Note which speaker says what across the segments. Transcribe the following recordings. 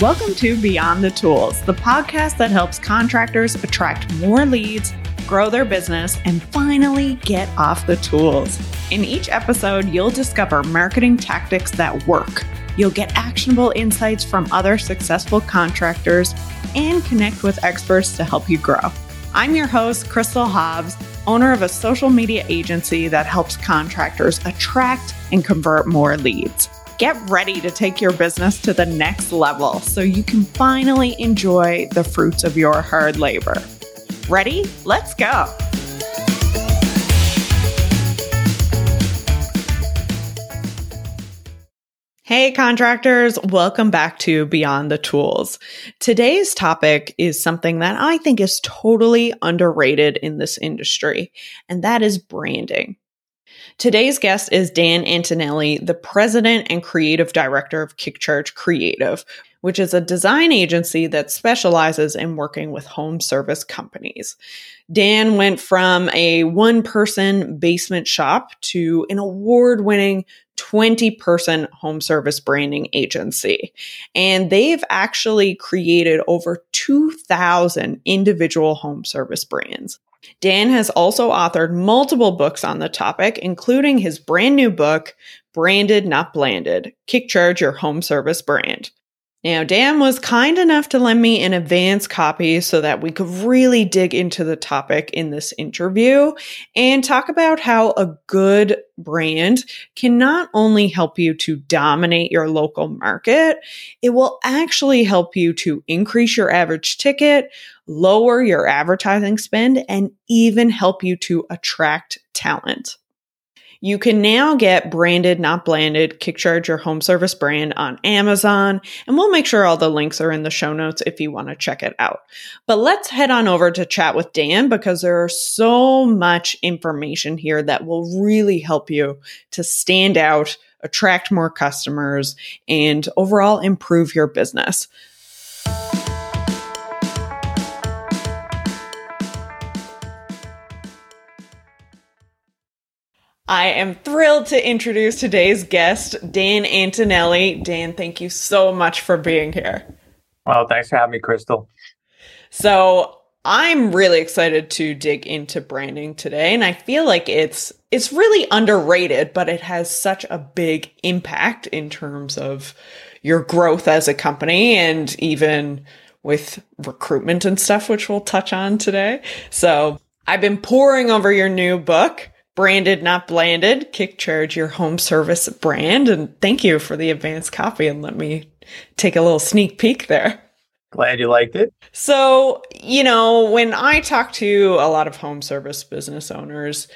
Speaker 1: Welcome to Beyond the Tools, the podcast that helps contractors attract more leads, grow their business, and finally get off the tools. In each episode, you'll discover marketing tactics that work. You'll get actionable insights from other successful contractors and connect with experts to help you grow. I'm your host, Crystal Hobbs, owner of a social media agency that helps contractors attract and convert more leads. Get ready to take your business to the next level so you can finally enjoy the fruits of your hard labor. Ready? Let's go. Hey, contractors, welcome back to Beyond the Tools. Today's topic is something that I think is totally underrated in this industry, and that is branding. Today's guest is Dan Antonelli, the president and creative director of Kickcharge Creative, which is a design agency that specializes in working with home service companies. Dan went from a one person basement shop to an award winning 20 person home service branding agency. And they've actually created over 2,000 individual home service brands. Dan has also authored multiple books on the topic, including his brand new book, Branded Not Blanded Kickcharge Your Home Service Brand. Now, Dan was kind enough to lend me an advance copy so that we could really dig into the topic in this interview and talk about how a good brand can not only help you to dominate your local market, it will actually help you to increase your average ticket, lower your advertising spend, and even help you to attract talent. You can now get branded, not blanded, Kickcharge your home service brand on Amazon, and we'll make sure all the links are in the show notes if you want to check it out. But let's head on over to chat with Dan because there are so much information here that will really help you to stand out, attract more customers, and overall improve your business. I am thrilled to introduce today's guest, Dan Antonelli. Dan, thank you so much for being here.
Speaker 2: Well, thanks for having me, Crystal.
Speaker 1: So, I'm really excited to dig into branding today and I feel like it's it's really underrated, but it has such a big impact in terms of your growth as a company and even with recruitment and stuff which we'll touch on today. So, I've been poring over your new book branded, not blanded. Kick Charge, your home service brand. And thank you for the advanced copy and let me take a little sneak peek there.
Speaker 2: Glad you liked it.
Speaker 1: So, you know, when I talk to a lot of home service business owners,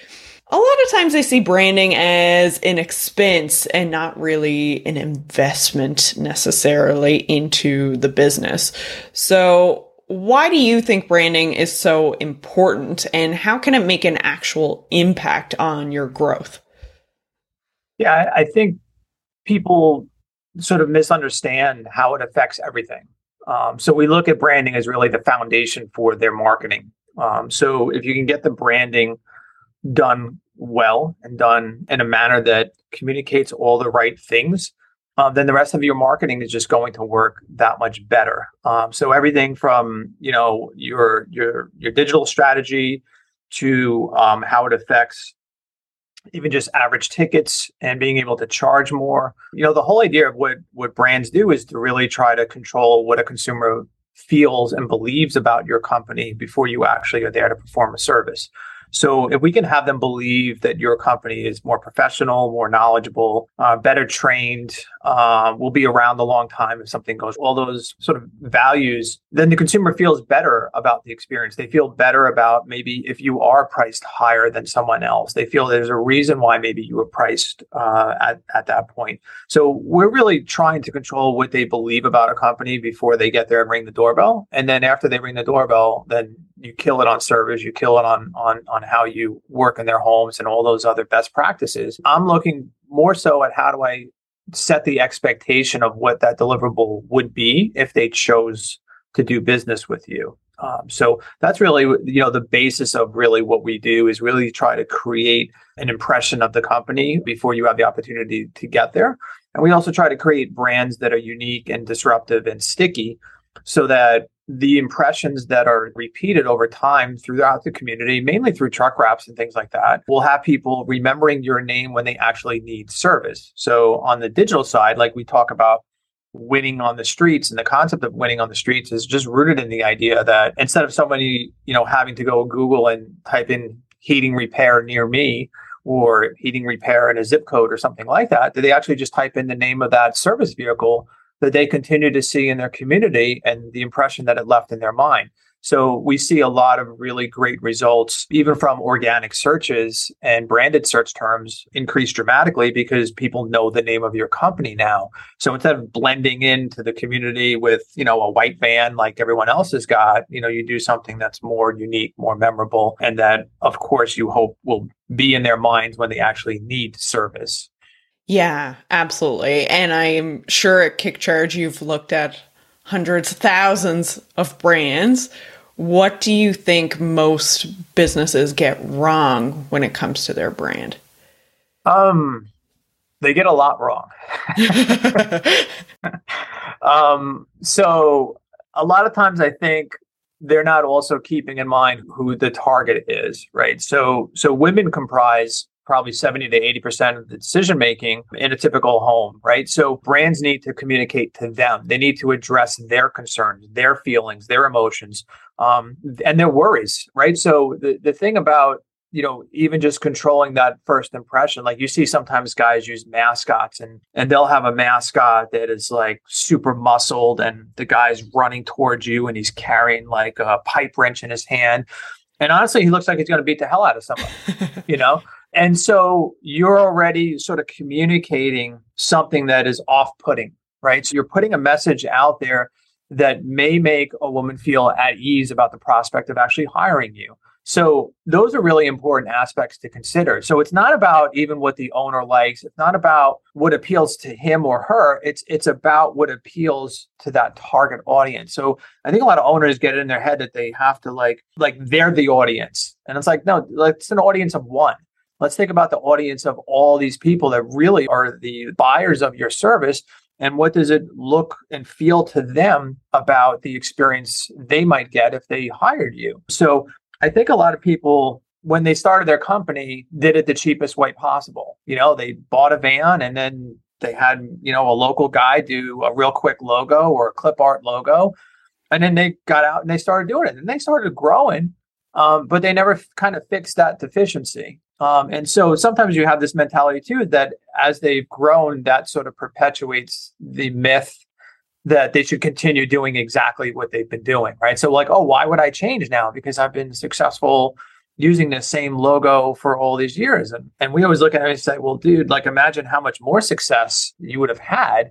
Speaker 1: a lot of times they see branding as an expense and not really an investment necessarily into the business. So, why do you think branding is so important and how can it make an actual impact on your growth?
Speaker 2: Yeah, I think people sort of misunderstand how it affects everything. Um, so we look at branding as really the foundation for their marketing. Um, so if you can get the branding done well and done in a manner that communicates all the right things, um, then the rest of your marketing is just going to work that much better. Um, so everything from you know your your your digital strategy to um, how it affects even just average tickets and being able to charge more. You know, the whole idea of what what brands do is to really try to control what a consumer feels and believes about your company before you actually are there to perform a service. So if we can have them believe that your company is more professional, more knowledgeable, uh, better trained, uh, will be around a long time if something goes, all those sort of values, then the consumer feels better about the experience. They feel better about maybe if you are priced higher than someone else. They feel there's a reason why maybe you were priced uh, at, at that point. So we're really trying to control what they believe about a company before they get there and ring the doorbell. And then after they ring the doorbell, then you kill it on service, you kill it on on on how you work in their homes and all those other best practices. I'm looking more so at how do I set the expectation of what that deliverable would be if they chose to do business with you. Um, so that's really, you know, the basis of really what we do is really try to create an impression of the company before you have the opportunity to get there. And we also try to create brands that are unique and disruptive and sticky so that the impressions that are repeated over time throughout the community, mainly through truck wraps and things like that, will have people remembering your name when they actually need service. So on the digital side, like we talk about winning on the streets and the concept of winning on the streets is just rooted in the idea that instead of somebody, you know, having to go Google and type in heating repair near me or heating repair in a zip code or something like that, that they actually just type in the name of that service vehicle that they continue to see in their community and the impression that it left in their mind. So we see a lot of really great results, even from organic searches and branded search terms increase dramatically because people know the name of your company now. So instead of blending into the community with, you know, a white van like everyone else has got, you know, you do something that's more unique, more memorable, and that of course you hope will be in their minds when they actually need service.
Speaker 1: Yeah, absolutely. And I'm sure at KickCharge you've looked at hundreds, thousands of brands what do you think most businesses get wrong when it comes to their brand?
Speaker 2: Um, they get a lot wrong. um, so a lot of times I think they're not also keeping in mind who the target is, right? So so women comprise probably 70 to 80% of the decision making in a typical home, right? So brands need to communicate to them. They need to address their concerns, their feelings, their emotions, um, and their worries, right? So the, the thing about you know even just controlling that first impression like you see sometimes guys use mascots and and they'll have a mascot that is like super muscled and the guy's running towards you and he's carrying like a pipe wrench in his hand and honestly he looks like he's going to beat the hell out of somebody you know and so you're already sort of communicating something that is off putting, right? So you're putting a message out there that may make a woman feel at ease about the prospect of actually hiring you. So those are really important aspects to consider. So it's not about even what the owner likes. It's not about what appeals to him or her. It's it's about what appeals to that target audience. So I think a lot of owners get it in their head that they have to like like they're the audience. And it's like no, like it's an audience of one. Let's think about the audience of all these people that really are the buyers of your service. And what does it look and feel to them about the experience they might get if they hired you? So I think a lot of people, when they started their company, did it the cheapest way possible. You know, they bought a van and then they had, you know, a local guy do a real quick logo or a clip art logo. And then they got out and they started doing it and they started growing. Um, but they never f- kind of fixed that deficiency. Um, and so sometimes you have this mentality too that as they've grown, that sort of perpetuates the myth that they should continue doing exactly what they've been doing, right? So, like, oh, why would I change now? Because I've been successful using the same logo for all these years. And, and we always look at it and say, well, dude, like, imagine how much more success you would have had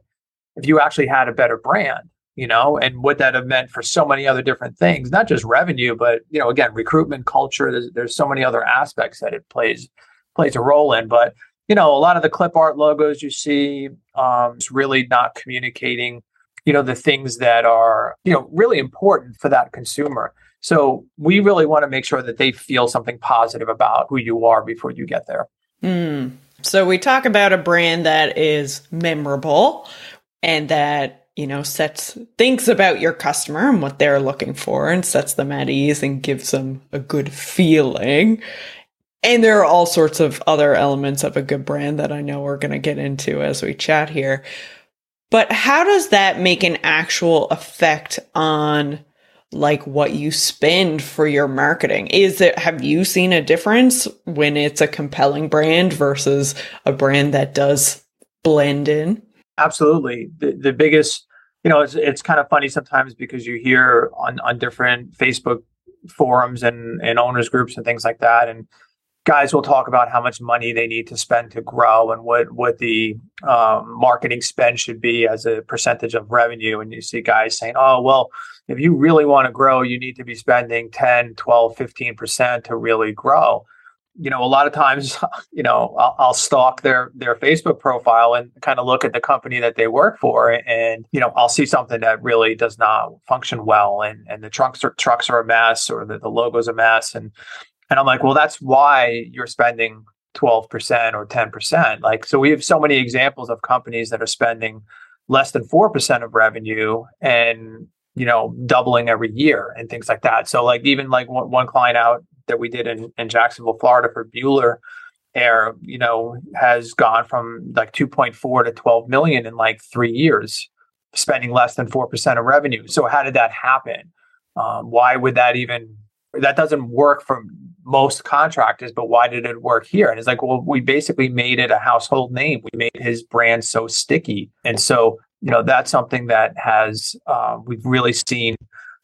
Speaker 2: if you actually had a better brand you know, and what that have meant for so many other different things, not just revenue, but you know, again, recruitment culture. There's there's so many other aspects that it plays plays a role in. But you know, a lot of the clip art logos you see, um, is really not communicating, you know, the things that are you know really important for that consumer. So we really want to make sure that they feel something positive about who you are before you get there.
Speaker 1: Mm. So we talk about a brand that is memorable and that you know, sets thinks about your customer and what they're looking for and sets them at ease and gives them a good feeling. And there are all sorts of other elements of a good brand that I know we're going to get into as we chat here. But how does that make an actual effect on like what you spend for your marketing? Is it have you seen a difference when it's a compelling brand versus a brand that does blend in?
Speaker 2: Absolutely. The, the biggest, you know, it's, it's kind of funny sometimes because you hear on, on different Facebook forums and, and owners groups and things like that. And guys will talk about how much money they need to spend to grow and what, what the um, marketing spend should be as a percentage of revenue. And you see guys saying, oh, well, if you really want to grow, you need to be spending 10, 12, 15% to really grow you know, a lot of times, you know, I'll, I'll, stalk their their Facebook profile and kind of look at the company that they work for, and you know, I'll see something that really does not function well, and and the trucks are trucks are a mess, or the, the logo's a mess, and and I'm like, well, that's why you're spending 12% or 10%. Like, so we have so many examples of companies that are spending less than 4% of revenue and, you know, doubling every year and things like that. So like even like one, one client out that we did in, in Jacksonville, Florida for Bueller Air, you know, has gone from like 2.4 to 12 million in like three years, spending less than 4% of revenue. So how did that happen? Um, why would that even that doesn't work for most contractors, but why did it work here? And it's like, well, we basically made it a household name. We made his brand so sticky. And so, you know, that's something that has, uh, we've really seen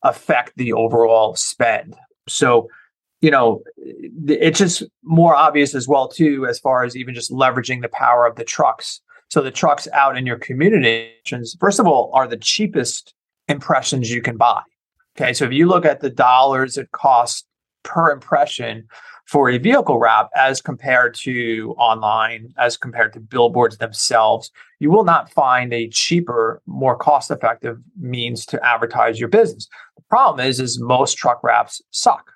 Speaker 2: affect the overall spend. So, you know, it's just more obvious as well, too, as far as even just leveraging the power of the trucks. So the trucks out in your community, first of all, are the cheapest impressions you can buy. Okay, so if you look at the dollars it costs per impression for a vehicle wrap as compared to online, as compared to billboards themselves, you will not find a cheaper, more cost-effective means to advertise your business. The problem is, is most truck wraps suck.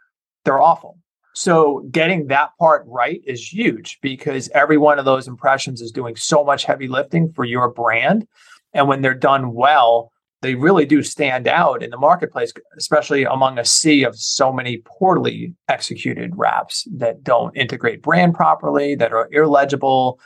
Speaker 2: They're awful. So getting that part right is huge because every one of those impressions is doing so much heavy lifting for your brand. And when they're done well, they really do stand out in the marketplace, especially among a sea of so many poorly executed wraps that don't integrate brand properly, that are illegible.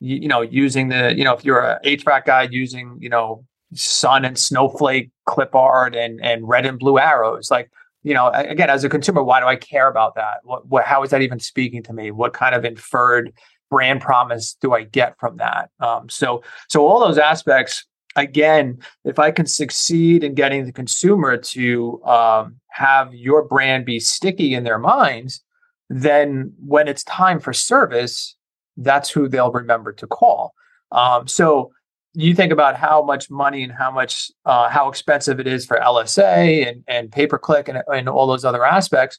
Speaker 2: You, you know, using the, you know, if you're a HVAC guy using, you know, sun and snowflake clip art and and red and blue arrows, like you know, again, as a consumer, why do I care about that? What, what, how is that even speaking to me? What kind of inferred brand promise do I get from that? Um, so, so all those aspects again, if I can succeed in getting the consumer to um, have your brand be sticky in their minds, then when it's time for service, that's who they'll remember to call. Um, so you think about how much money and how much uh, how expensive it is for LSA and and pay per click and, and all those other aspects,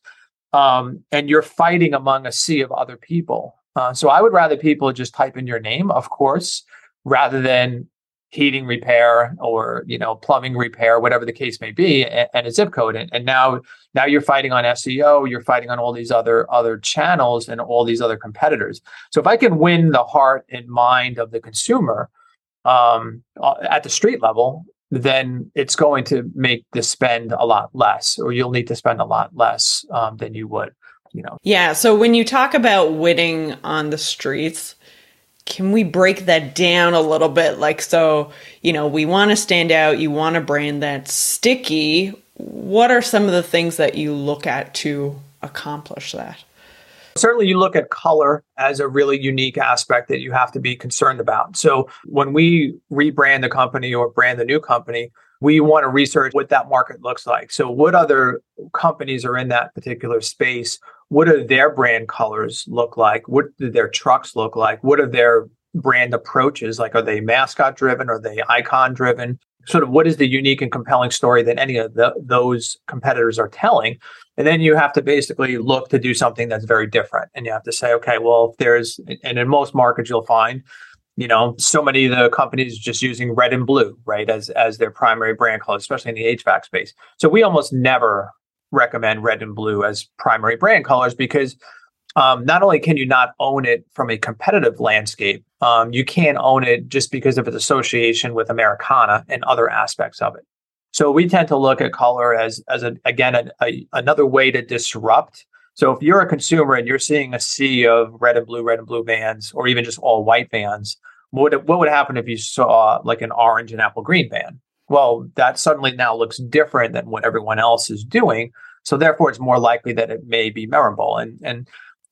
Speaker 2: um, and you're fighting among a sea of other people. Uh, so I would rather people just type in your name, of course, rather than heating repair or you know plumbing repair whatever the case may be and, and a zip code and, and, now now you're fighting on seo you're fighting on all these other other channels and all these other competitors so if i can win the heart and mind of the consumer um, uh, at the street level then it's going to make the spend a lot less or you'll need to spend a lot less um, than you would you know
Speaker 1: yeah so when you talk about winning on the streets can we break that down a little bit? Like, so, you know, we want to stand out, you want a brand that's sticky. What are some of the things that you look at to accomplish that?
Speaker 2: Certainly, you look at color as a really unique aspect that you have to be concerned about. So, when we rebrand the company or brand the new company, we want to research what that market looks like. So, what other companies are in that particular space? what do their brand colors look like? What do their trucks look like? What are their brand approaches? Like, are they mascot driven? Are they icon driven? Sort of what is the unique and compelling story that any of the, those competitors are telling? And then you have to basically look to do something that's very different. And you have to say, okay, well, if there's, and in most markets, you'll find, you know, so many of the companies just using red and blue, right, as as their primary brand color, especially in the HVAC space. So we almost never recommend red and blue as primary brand colors because um, not only can you not own it from a competitive landscape, um, you can't own it just because of its association with Americana and other aspects of it. So we tend to look at color as as a, again a, a, another way to disrupt. So if you're a consumer and you're seeing a sea of red and blue, red and blue vans, or even just all white vans, what what would happen if you saw like an orange and apple green van? Well, that suddenly now looks different than what everyone else is doing. So therefore, it's more likely that it may be memorable. And and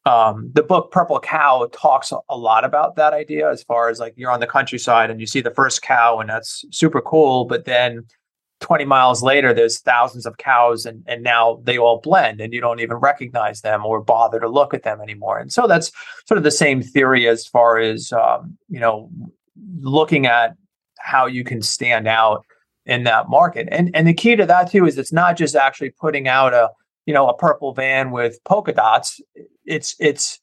Speaker 2: um, the book Purple Cow talks a lot about that idea as far as like you're on the countryside and you see the first cow and that's super cool, but then 20 miles later there's thousands of cows and and now they all blend and you don't even recognize them or bother to look at them anymore. And so that's sort of the same theory as far as um, you know looking at how you can stand out in that market. And and the key to that too is it's not just actually putting out a you know a purple van with polka dots. It's it's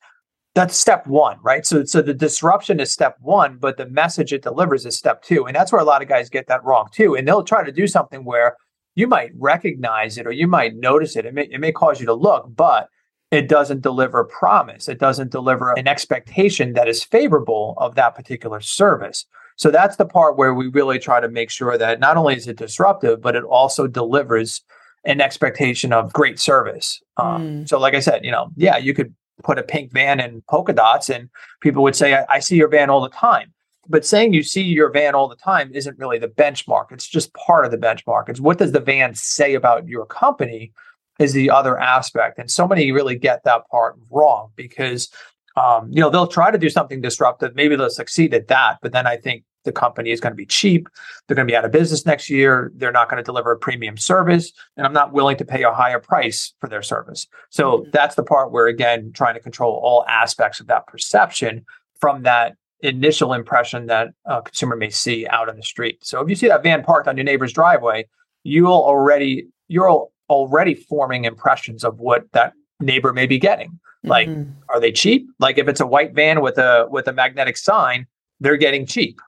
Speaker 2: that's step one, right? So so the disruption is step one, but the message it delivers is step two, and that's where a lot of guys get that wrong too. And they'll try to do something where you might recognize it or you might notice it. It may it may cause you to look, but it doesn't deliver promise. It doesn't deliver an expectation that is favorable of that particular service. So that's the part where we really try to make sure that not only is it disruptive, but it also delivers an expectation of great service. Um, mm. So, like I said, you know, yeah, you could put a pink van in polka dots, and people would say, I, I see your van all the time. But saying you see your van all the time isn't really the benchmark. It's just part of the benchmark. It's what does the van say about your company is the other aspect. And so many really get that part wrong because um, you know they'll try to do something disruptive. Maybe they'll succeed at that, but then I think the company is going to be cheap. They're going to be out of business next year. They're not going to deliver a premium service, and I'm not willing to pay a higher price for their service. So mm-hmm. that's the part where, again, trying to control all aspects of that perception from that initial impression that a consumer may see out on the street. So if you see that van parked on your neighbor's driveway, you'll already you're already forming impressions of what that neighbor may be getting. Like, mm-hmm. are they cheap? Like if it's a white van with a with a magnetic sign, they're getting cheap.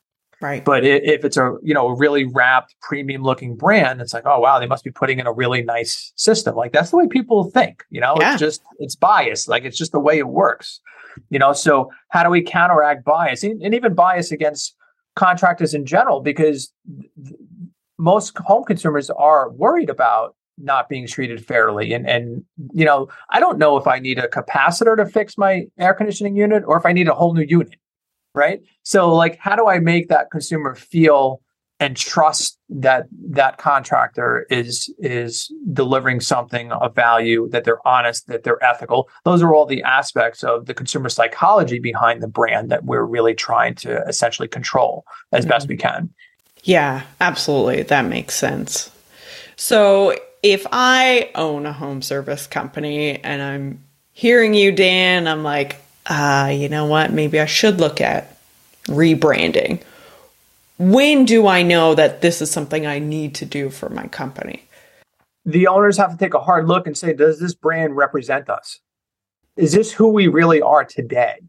Speaker 1: Right.
Speaker 2: But if it's a you know a really wrapped premium looking brand, it's like oh wow they must be putting in a really nice system. Like that's the way people think. You know, yeah. it's just it's bias. Like it's just the way it works. You know, so how do we counteract bias and, and even bias against contractors in general? Because th- most home consumers are worried about not being treated fairly. And and you know, I don't know if I need a capacitor to fix my air conditioning unit or if I need a whole new unit right? So like how do i make that consumer feel and trust that that contractor is is delivering something of value that they're honest that they're ethical? Those are all the aspects of the consumer psychology behind the brand that we're really trying to essentially control as mm-hmm. best we can.
Speaker 1: Yeah absolutely. That makes sense. So if i own a home service company and i'm hearing you dan i'm like uh, you know what? Maybe I should look at rebranding. When do I know that this is something I need to do for my company?
Speaker 2: The owners have to take a hard look and say, does this brand represent us? Is this who we really are today?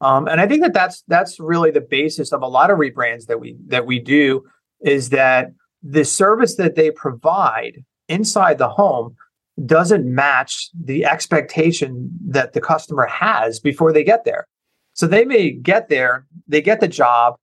Speaker 2: Um, and I think that that's that's really the basis of a lot of rebrands that we that we do is that the service that they provide inside the home doesn't match the expectation that the customer has before they get there. So they may get there, they get the job,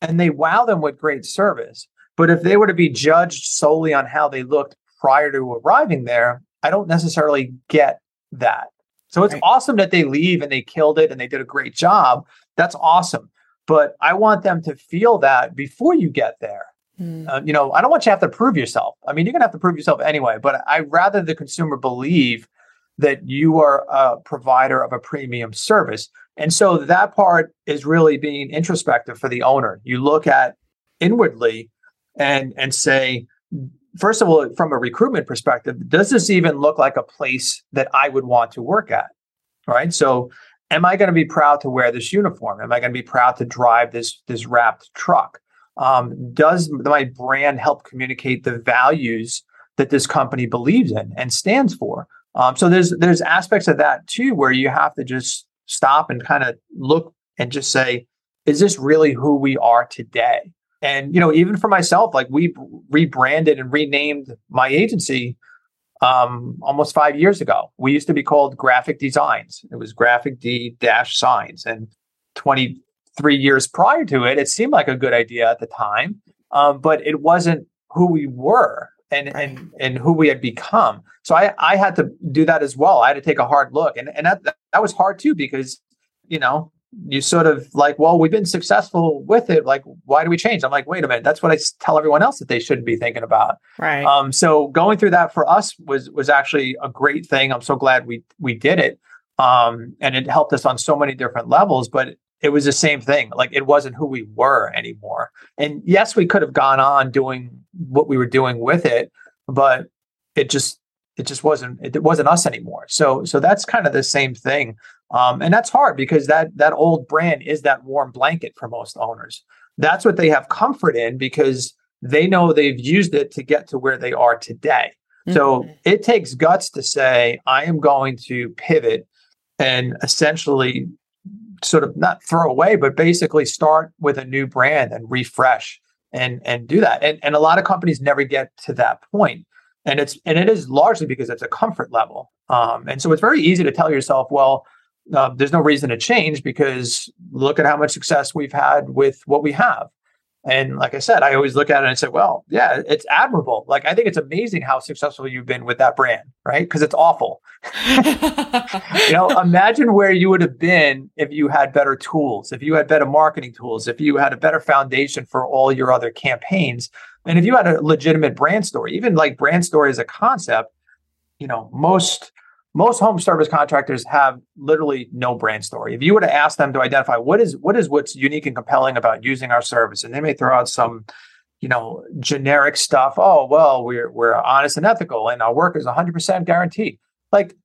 Speaker 2: and they wow them with great service. But if they were to be judged solely on how they looked prior to arriving there, I don't necessarily get that. So it's right. awesome that they leave and they killed it and they did a great job. That's awesome. But I want them to feel that before you get there. Mm. Uh, you know, I don't want you to have to prove yourself. I mean, you're going to have to prove yourself anyway, but I rather the consumer believe that you are a provider of a premium service. And so that part is really being introspective for the owner. You look at inwardly and and say, first of all, from a recruitment perspective, does this even look like a place that I would want to work at? Right. So am I going to be proud to wear this uniform? Am I going to be proud to drive this this wrapped truck? Um, does my brand help communicate the values that this company believes in and stands for? Um, so there's there's aspects of that too where you have to just stop and kind of look and just say, is this really who we are today? And you know, even for myself, like we rebranded and renamed my agency um, almost five years ago. We used to be called Graphic Designs. It was Graphic D dash Signs, and 23 years prior to it, it seemed like a good idea at the time, um, but it wasn't who we were and right. and and who we had become. So I I had to do that as well. I had to take a hard look, and and that that was hard too because you know you sort of like, well, we've been successful with it. Like, why do we change? I'm like, wait a minute. That's what I tell everyone else that they shouldn't be thinking about.
Speaker 1: Right.
Speaker 2: Um. So going through that for us was was actually a great thing. I'm so glad we we did it. Um. And it helped us on so many different levels. But it was the same thing. Like it wasn't who we were anymore. And yes, we could have gone on doing what we were doing with it, but it just it just wasn't it wasn't us anymore. So so that's kind of the same thing. Um, and that's hard because that that old brand is that warm blanket for most owners. That's what they have comfort in because they know they've used it to get to where they are today. Mm-hmm. So it takes guts to say, I am going to pivot and essentially sort of not throw away, but basically start with a new brand and refresh and and do that. And and a lot of companies never get to that point. And it's and it is largely because it's a comfort level. Um, and so it's very easy to tell yourself, well, uh, there's no reason to change because look at how much success we've had with what we have. And like I said, I always look at it and say, well, yeah, it's admirable. Like, I think it's amazing how successful you've been with that brand, right? Because it's awful. you know, imagine where you would have been if you had better tools, if you had better marketing tools, if you had a better foundation for all your other campaigns. And if you had a legitimate brand story, even like brand story as a concept, you know, most most home service contractors have literally no brand story. If you were to ask them to identify what is what is what's unique and compelling about using our service, and they may throw out some, you know, generic stuff. Oh, well, we're we're honest and ethical, and our work is 100% guaranteed. Like,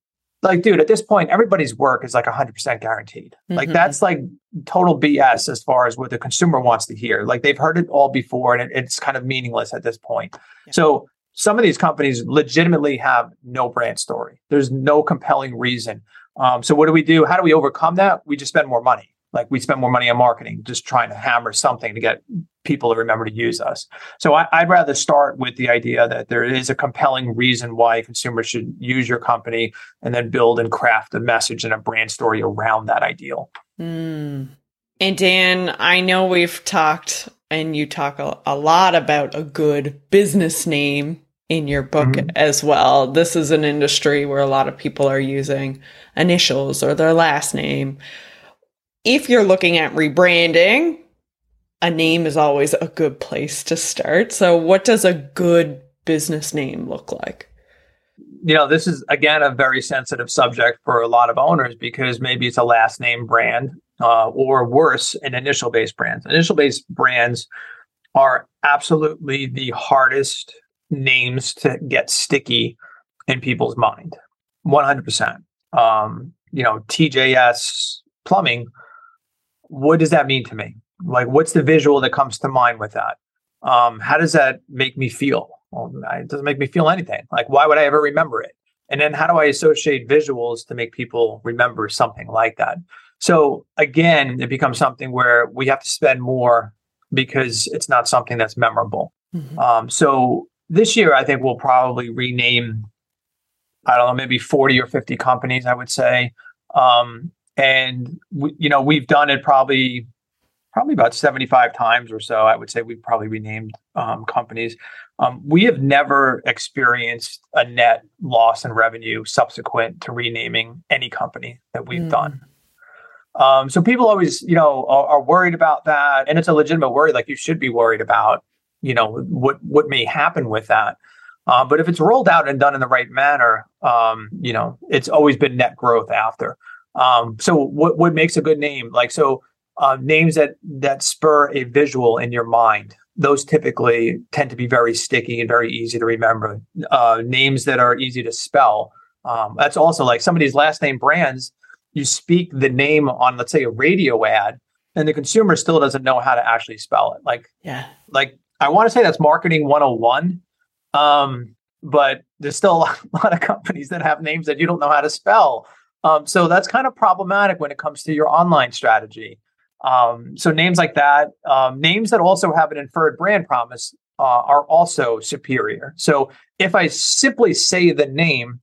Speaker 2: like, dude, at this point, everybody's work is like 100% guaranteed. Mm-hmm. Like, that's like total BS as far as what the consumer wants to hear. Like, they've heard it all before, and it, it's kind of meaningless at this point. Yeah. So some of these companies legitimately have no brand story. There's no compelling reason. Um, so what do we do? How do we overcome that? We just spend more money. Like we spend more money on marketing, just trying to hammer something to get people to remember to use us. So I, would rather start with the idea that there is a compelling reason why consumers should use your company, and then build and craft a message and a brand story around that ideal.
Speaker 1: Mm. And Dan, I know we've talked and you talk a, a, lot about a good business name in your book mm-hmm. as well. This is an industry where a lot of people are using initials or their last name. If you're looking at rebranding, a name is always a good place to start. So, what does a good business name look like?
Speaker 2: You know, this is again a very sensitive subject for a lot of owners because maybe it's a last name brand uh, or worse, an initial based brands. Initial based brands are absolutely the hardest names to get sticky in people's mind. 100% um, you know tjs plumbing what does that mean to me? Like what's the visual that comes to mind with that? Um, how does that make me feel? Well, it doesn't make me feel anything. Like why would i ever remember it? And then how do i associate visuals to make people remember something like that so again it becomes something where we have to spend more because it's not something that's memorable mm-hmm. um, so this year, I think we'll probably rename, I don't know, maybe 40 or 50 companies, I would say. Um, and, we, you know, we've done it probably probably about 75 times or so i would say we've probably renamed um, companies um, we have never experienced a net loss in revenue subsequent to renaming any company that we've mm. done um, so people always you know are, are, worried about that and it's a legitimate worry like you should be worried about you know what what may happen with that. Uh, but if it's rolled out and done in the right manner, um, you know, it's always been net growth after. Um, so what what makes a good name? Like so, uh, names that that spur a visual in your mind. Those typically tend to be very sticky and very easy to remember. Uh, names that are easy to spell. Um, that's also like some of these last name brands. You speak the name on, let's say, a radio ad, and the consumer still doesn't know how to actually spell it. Like,
Speaker 1: yeah,
Speaker 2: like I want to say that's marketing 101. Um, but there's still a lot of companies that have names that you don't know how to spell. Um, so that's kind of problematic when it comes to your online strategy. Um, so names like that, um, names that also have an inferred brand promise uh, are also superior. So if I simply say the name,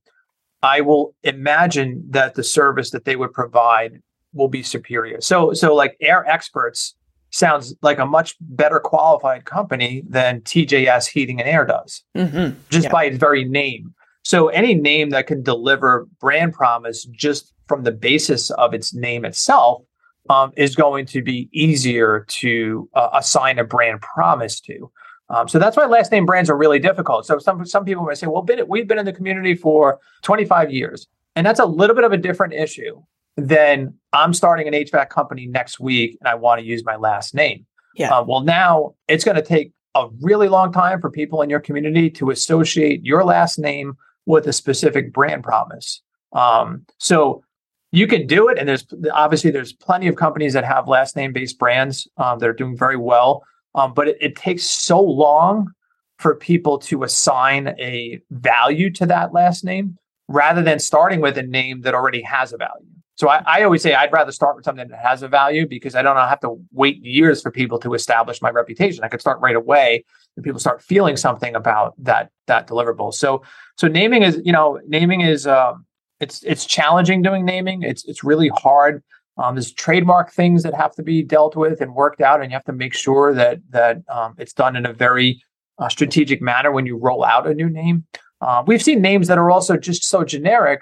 Speaker 2: I will imagine that the service that they would provide will be superior. So so like air experts sounds like a much better qualified company than TJS Heating and Air does, mm-hmm. just yeah. by its very name. So any name that can deliver brand promise just from the basis of its name itself um, is going to be easier to uh, assign a brand promise to. Um, so that's why last name brands are really difficult. So some some people might say, "Well, been, we've been in the community for 25 years," and that's a little bit of a different issue then I'm starting an HVAC company next week and I want to use my last name.
Speaker 1: Yeah. Uh,
Speaker 2: well, now it's going to take a really long time for people in your community to associate your last name with a specific brand promise. Um, so you can do it, and there's obviously there's plenty of companies that have last name based brands um, that are doing very well. Um, but it, it takes so long for people to assign a value to that last name rather than starting with a name that already has a value. So I, I, always say I'd rather start with something that has a value because I don't have to wait years for people to establish my reputation. I could start right away and people start feeling something about that that deliverable. So so naming is you know naming is uh, it's it's challenging doing naming. It's it's really hard. Um, there's trademark things that have to be dealt with and worked out, and you have to make sure that that um, it's done in a very uh, strategic manner when you roll out a new name. Uh, we've seen names that are also just so generic,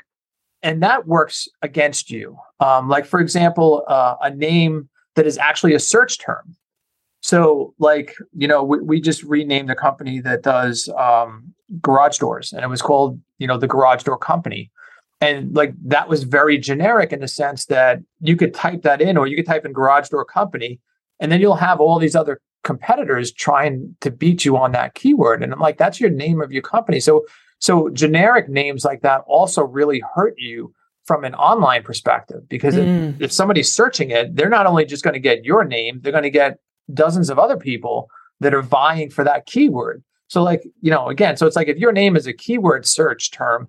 Speaker 2: and that works against you. Um, like for example, uh, a name that is actually a search term. So, like you know, we, we just renamed a company that does um, garage doors, and it was called you know the Garage Door Company and like that was very generic in the sense that you could type that in or you could type in garage door company and then you'll have all these other competitors trying to beat you on that keyword. And i'm like that's your name of your company. So so generic names like that also really hurt you from an online perspective because mm. if, if somebody's searching it they're not only just going to get your name they're going to get dozens of other people that are vying for that keyword. So like you know again so it's like if your name is a keyword search term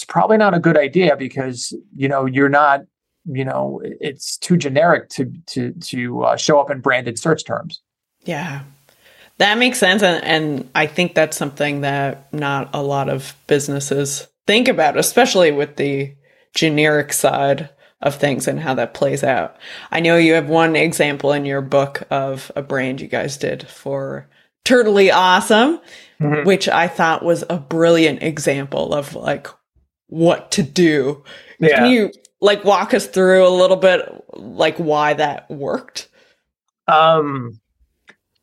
Speaker 2: it's probably not a good idea because you know you're not you know it's too generic to to to uh, show up in branded search terms.
Speaker 1: Yeah. That makes sense and, and i think that's something that not a lot of businesses think about especially with the generic side of things and how that plays out. I know you have one example in your book of a brand you guys did for turtly awesome mm-hmm. which i thought was a brilliant example of like what to do. Yeah. Can you like walk us through a little bit like why that worked?
Speaker 2: Um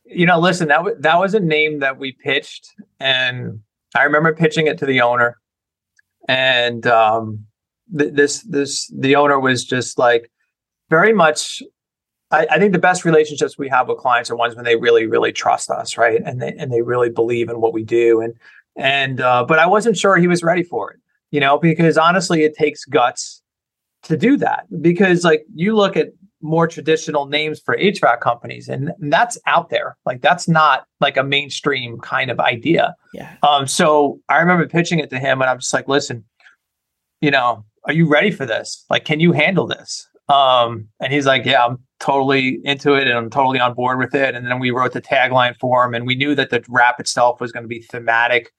Speaker 2: you know, listen, that w- that was a name that we pitched and I remember pitching it to the owner and um th- this this the owner was just like very much I, I, think the best relationships we have with clients are ones when they really, really trust us, right? And they and they really believe in what we do. And and uh, but I wasn't sure he was ready for it you know, because honestly, it takes guts to do that. Because like you look at more traditional names for HVAC companies, and that's out there. Like that's not like a mainstream kind of idea.
Speaker 1: Yeah.
Speaker 2: Um. So I remember pitching it to him, and I'm just like, listen, you know, are you ready for this? Like, can you handle this? Um. And he's like, yeah, I'm totally into it, and I'm totally on board with it. And then we wrote the tagline for him, and we knew that the wrap itself was going to be thematic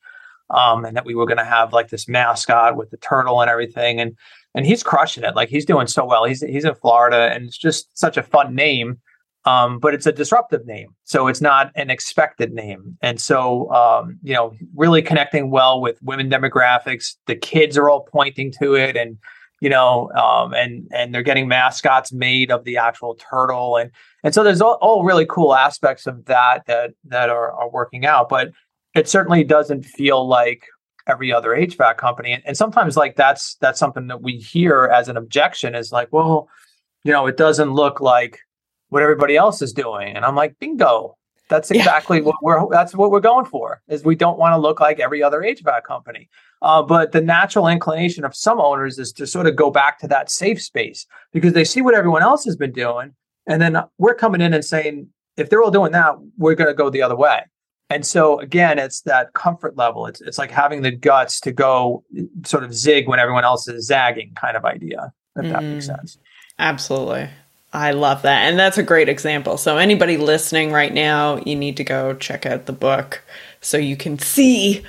Speaker 2: um, and that we were going to have like this mascot with the turtle and everything. And and he's crushing it. Like he's doing so well. He's he's in Florida, and it's just such a fun name. Um, but it's a disruptive name, so it's not an expected name. And so, um, you know, really connecting well with women demographics. The kids are all pointing to it, and you know, um, and and they're getting mascots made of the actual turtle, and and so there's all, all really cool aspects of that that that are, are working out. But it certainly doesn't feel like every other HVAC company. And, and sometimes like that's that's something that we hear as an objection is like, well, you know, it doesn't look like what everybody else is doing. And I'm like, bingo. That's exactly yeah. what we're that's what we're going for is we don't want to look like every other HVAC company. Uh, but the natural inclination of some owners is to sort of go back to that safe space because they see what everyone else has been doing. And then we're coming in and saying, if they're all doing that, we're going to go the other way. And so again, it's that comfort level. It's it's like having the guts to go sort of zig when everyone else is zagging kind of idea, if mm, that makes mm. sense.
Speaker 1: Absolutely. I love that. And that's a great example. So anybody listening right now, you need to go check out the book so you can see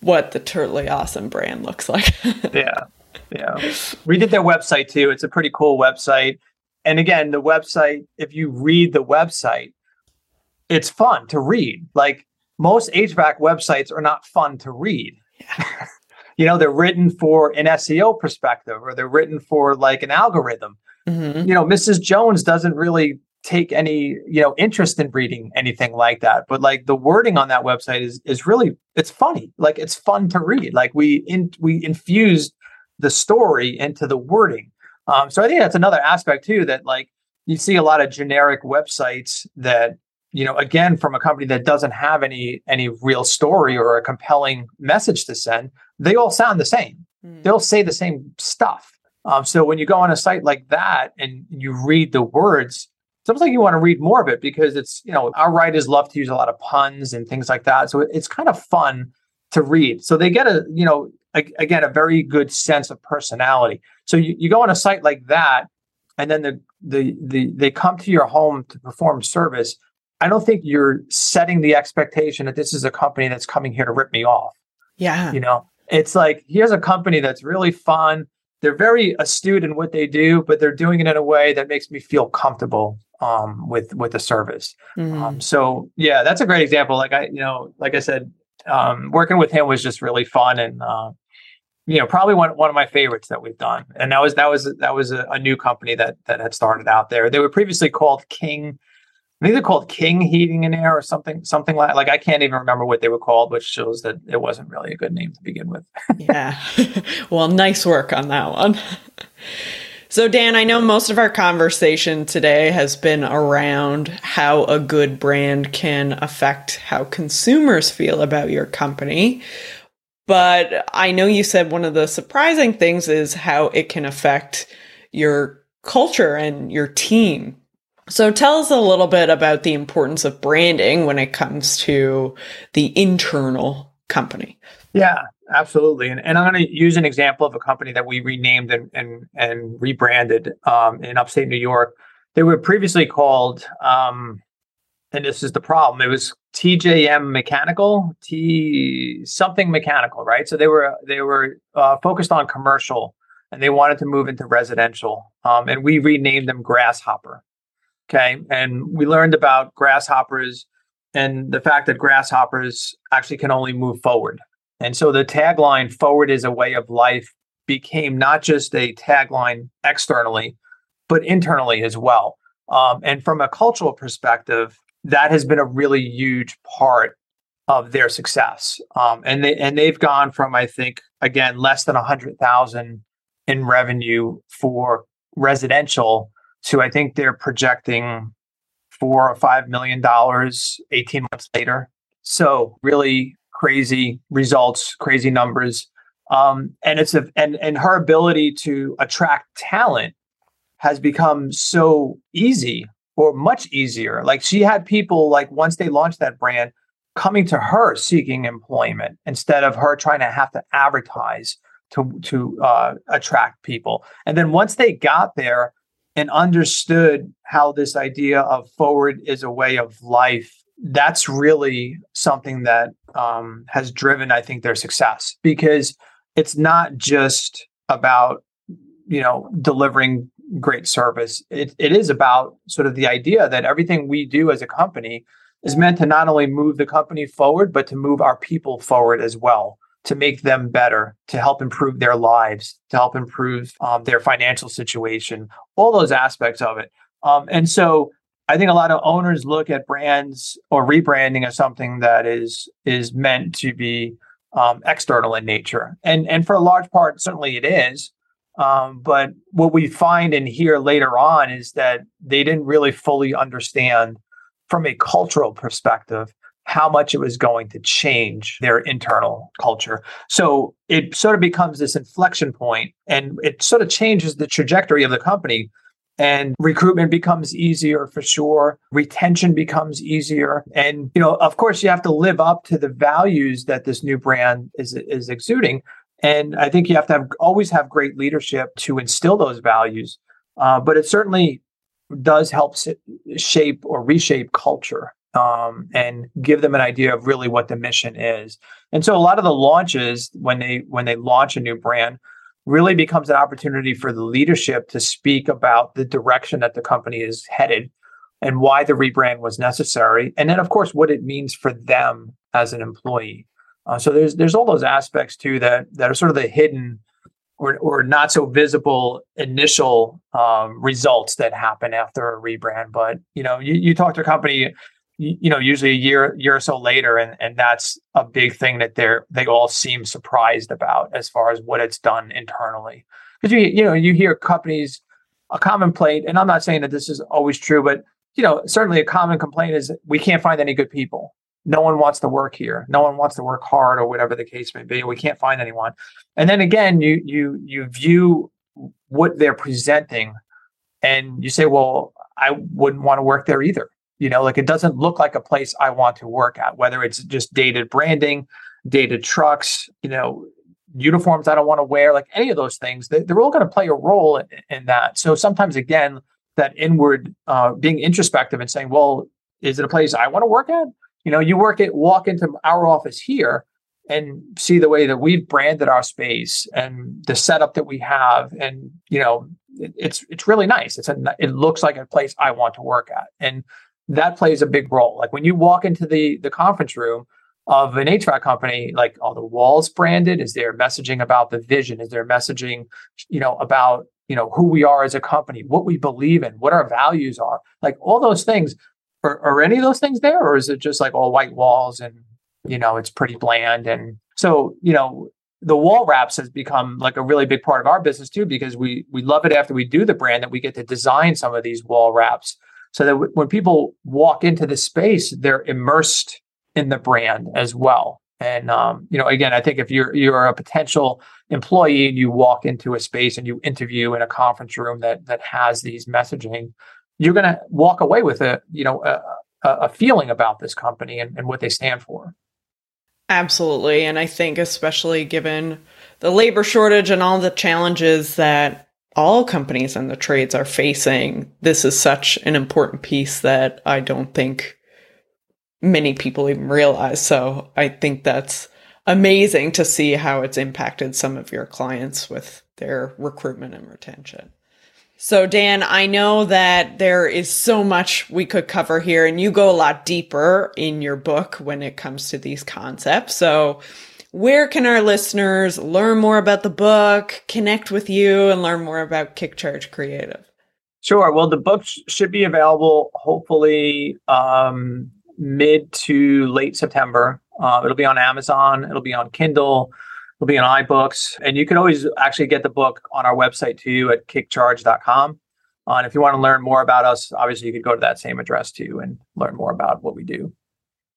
Speaker 1: what the Turtly Awesome brand looks like.
Speaker 2: yeah. Yeah. We did their website too. It's a pretty cool website. And again, the website, if you read the website, it's fun to read. Like most HVAC websites are not fun to read. Yeah. you know, they're written for an SEO perspective or they're written for like an algorithm. Mm-hmm. You know, Mrs. Jones doesn't really take any, you know, interest in reading anything like that. But like the wording on that website is is really it's funny. Like it's fun to read. Like we in we infused the story into the wording. Um, so I think that's another aspect too that like you see a lot of generic websites that you know again from a company that doesn't have any any real story or a compelling message to send they all sound the same. Mm. they'll say the same stuff. Um, so when you go on a site like that and you read the words it's almost like you want to read more of it because it's you know our writers love to use a lot of puns and things like that. So it's kind of fun to read. So they get a you know a, again a very good sense of personality. So you, you go on a site like that and then the, the the they come to your home to perform service I don't think you're setting the expectation that this is a company that's coming here to rip me off.
Speaker 1: Yeah.
Speaker 2: You know, it's like here's a company that's really fun. they're very astute in what they do, but they're doing it in a way that makes me feel comfortable um, with with the service. Mm-hmm. Um, so yeah, that's a great example. Like I, you know, like I said, um, working with him was just really fun and uh, you know probably one one of my favorites that we've done. And that was that was that was a, a new company that that had started out there. They were previously called King I think they're called King Heating and Air or something, something like like I can't even remember what they were called, which shows that it wasn't really a good name to begin with.
Speaker 1: yeah. well, nice work on that one. So, Dan, I know most of our conversation today has been around how a good brand can affect how consumers feel about your company. But I know you said one of the surprising things is how it can affect your culture and your team. So tell us a little bit about the importance of branding when it comes to the internal company.
Speaker 2: Yeah, absolutely. And, and I'm going to use an example of a company that we renamed and and, and rebranded um, in upstate New York. They were previously called, um, and this is the problem. It was TJM Mechanical, T something mechanical, right? So they were they were uh, focused on commercial, and they wanted to move into residential. Um, and we renamed them Grasshopper. Okay. And we learned about grasshoppers and the fact that grasshoppers actually can only move forward. And so the tagline, forward is a way of life, became not just a tagline externally, but internally as well. Um, and from a cultural perspective, that has been a really huge part of their success. Um, and they and they've gone from I think again less than a hundred thousand in revenue for residential to I think they're projecting four or five million dollars 18 months later. So really crazy results, crazy numbers. Um, and it's a and and her ability to attract talent has become so easy or much easier. Like she had people like once they launched that brand coming to her seeking employment instead of her trying to have to advertise to to uh, attract people. And then once they got there, and understood how this idea of forward is a way of life that's really something that um, has driven i think their success. Because it's not just about you know delivering great service. It, it is about sort of the idea that everything we do as a company is meant to not only move the company forward but to move our people forward as well to make them better, to help improve their lives, to help improve um, their financial situation, all those aspects of it. Um, and so I think a lot of owners look at brands or rebranding as something that is is meant to be um, external in nature, and and for a large part, certainly it is. Um, but what we find and hear later on is that they didn't really fully understand from a cultural perspective how much it was going to change their internal culture. So it sort of becomes this inflection point and it sort of changes the trajectory of the company. And recruitment becomes easier for sure. Retention becomes easier. And, you know, of course, you have to live up to the values that this new brand is, is exuding. And I think you have to have always have great leadership to instill those values. Uh, but it certainly does help shape or reshape culture um, and give them an idea of really what the mission is. And so a lot of the launches when they when they launch a new brand really becomes an opportunity for the leadership to speak about the direction that the company is headed and why the rebrand was necessary and then of course what it means for them as an employee uh, so there's there's all those aspects too that that are sort of the hidden or, or not so visible initial um, results that happen after a rebrand but you know you, you talk to a company you know usually a year year or so later and and that's a big thing that they're they all seem surprised about as far as what it's done internally. Because you you know you hear companies a common plate and i'm not saying that this is always true but you know certainly a common complaint is we can't find any good people. No one wants to work here. No one wants to work hard or whatever the case may be. We can't find anyone. And then again you you you view what they're presenting and you say well i wouldn't want to work there either you know, like it doesn't look like a place I want to work at, whether it's just dated branding, dated trucks, you know, uniforms I don't want to wear, like any of those things, they, are all going to play a role in, in, that. So sometimes, again, that inward uh, being introspective and saying, well, is it a place I want to work at? You know, you work at, walk into our office here, and see the way that we've branded our space and the setup that we have and you know it, it's it's really nice it's a it looks like a place i want to work at and that plays a big role like when you walk into the the conference room of an HVAC company, like all the walls branded? Is there messaging about the vision? Is there messaging, you know, about you know who we are as a company, what we believe in, what our values are, like all those things? Are, are any of those things there, or is it just like all white walls and you know it's pretty bland? And so you know the wall wraps has become like a really big part of our business too because we we love it after we do the brand that we get to design some of these wall wraps so that w- when people walk into the space they're immersed in the brand as well. And um, you know, again, I think if you're you're a potential employee and you walk into a space and you interview in a conference room that that has these messaging, you're going to walk away with a you know a, a feeling about this company and, and what they stand for.
Speaker 1: Absolutely, and I think especially given the labor shortage and all the challenges that all companies and the trades are facing, this is such an important piece that I don't think many people even realize. So I think that's amazing to see how it's impacted some of your clients with their recruitment and retention. So, Dan, I know that there is so much we could cover here, and you go a lot deeper in your book when it comes to these concepts. So, where can our listeners learn more about the book, connect with you, and learn more about Kickcharge Creative?
Speaker 2: Sure. Well, the book sh- should be available hopefully um, mid to late September. Uh, it'll be on Amazon. It'll be on Kindle. It'll be on iBooks. And you can always actually get the book on our website too at kickcharge.com. Uh, and if you want to learn more about us, obviously you could go to that same address too and learn more about what we do.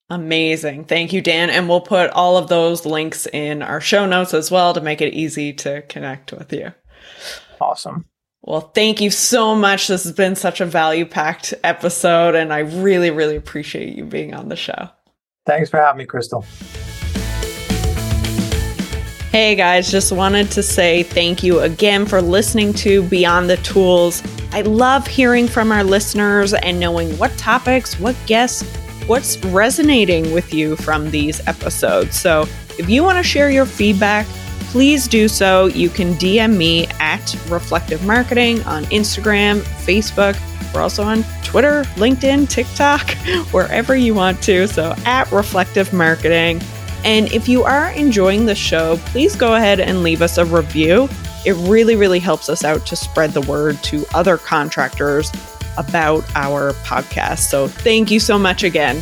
Speaker 1: Amazing. Thank you, Dan. And we'll put all of those links in our show notes as well to make it easy to connect with you.
Speaker 2: Awesome.
Speaker 1: Well, thank you so much. This has been such a value packed episode, and I really, really appreciate you being on the show.
Speaker 2: Thanks for having me, Crystal.
Speaker 1: Hey guys, just wanted to say thank you again for listening to Beyond the Tools. I love hearing from our listeners and knowing what topics, what guests, what's resonating with you from these episodes. So if you want to share your feedback, please do so. You can DM me at Reflective Marketing on Instagram, Facebook. We're also on Twitter, LinkedIn, TikTok, wherever you want to. So at Reflective Marketing. And if you are enjoying the show, please go ahead and leave us a review. It really, really helps us out to spread the word to other contractors about our podcast. So thank you so much again.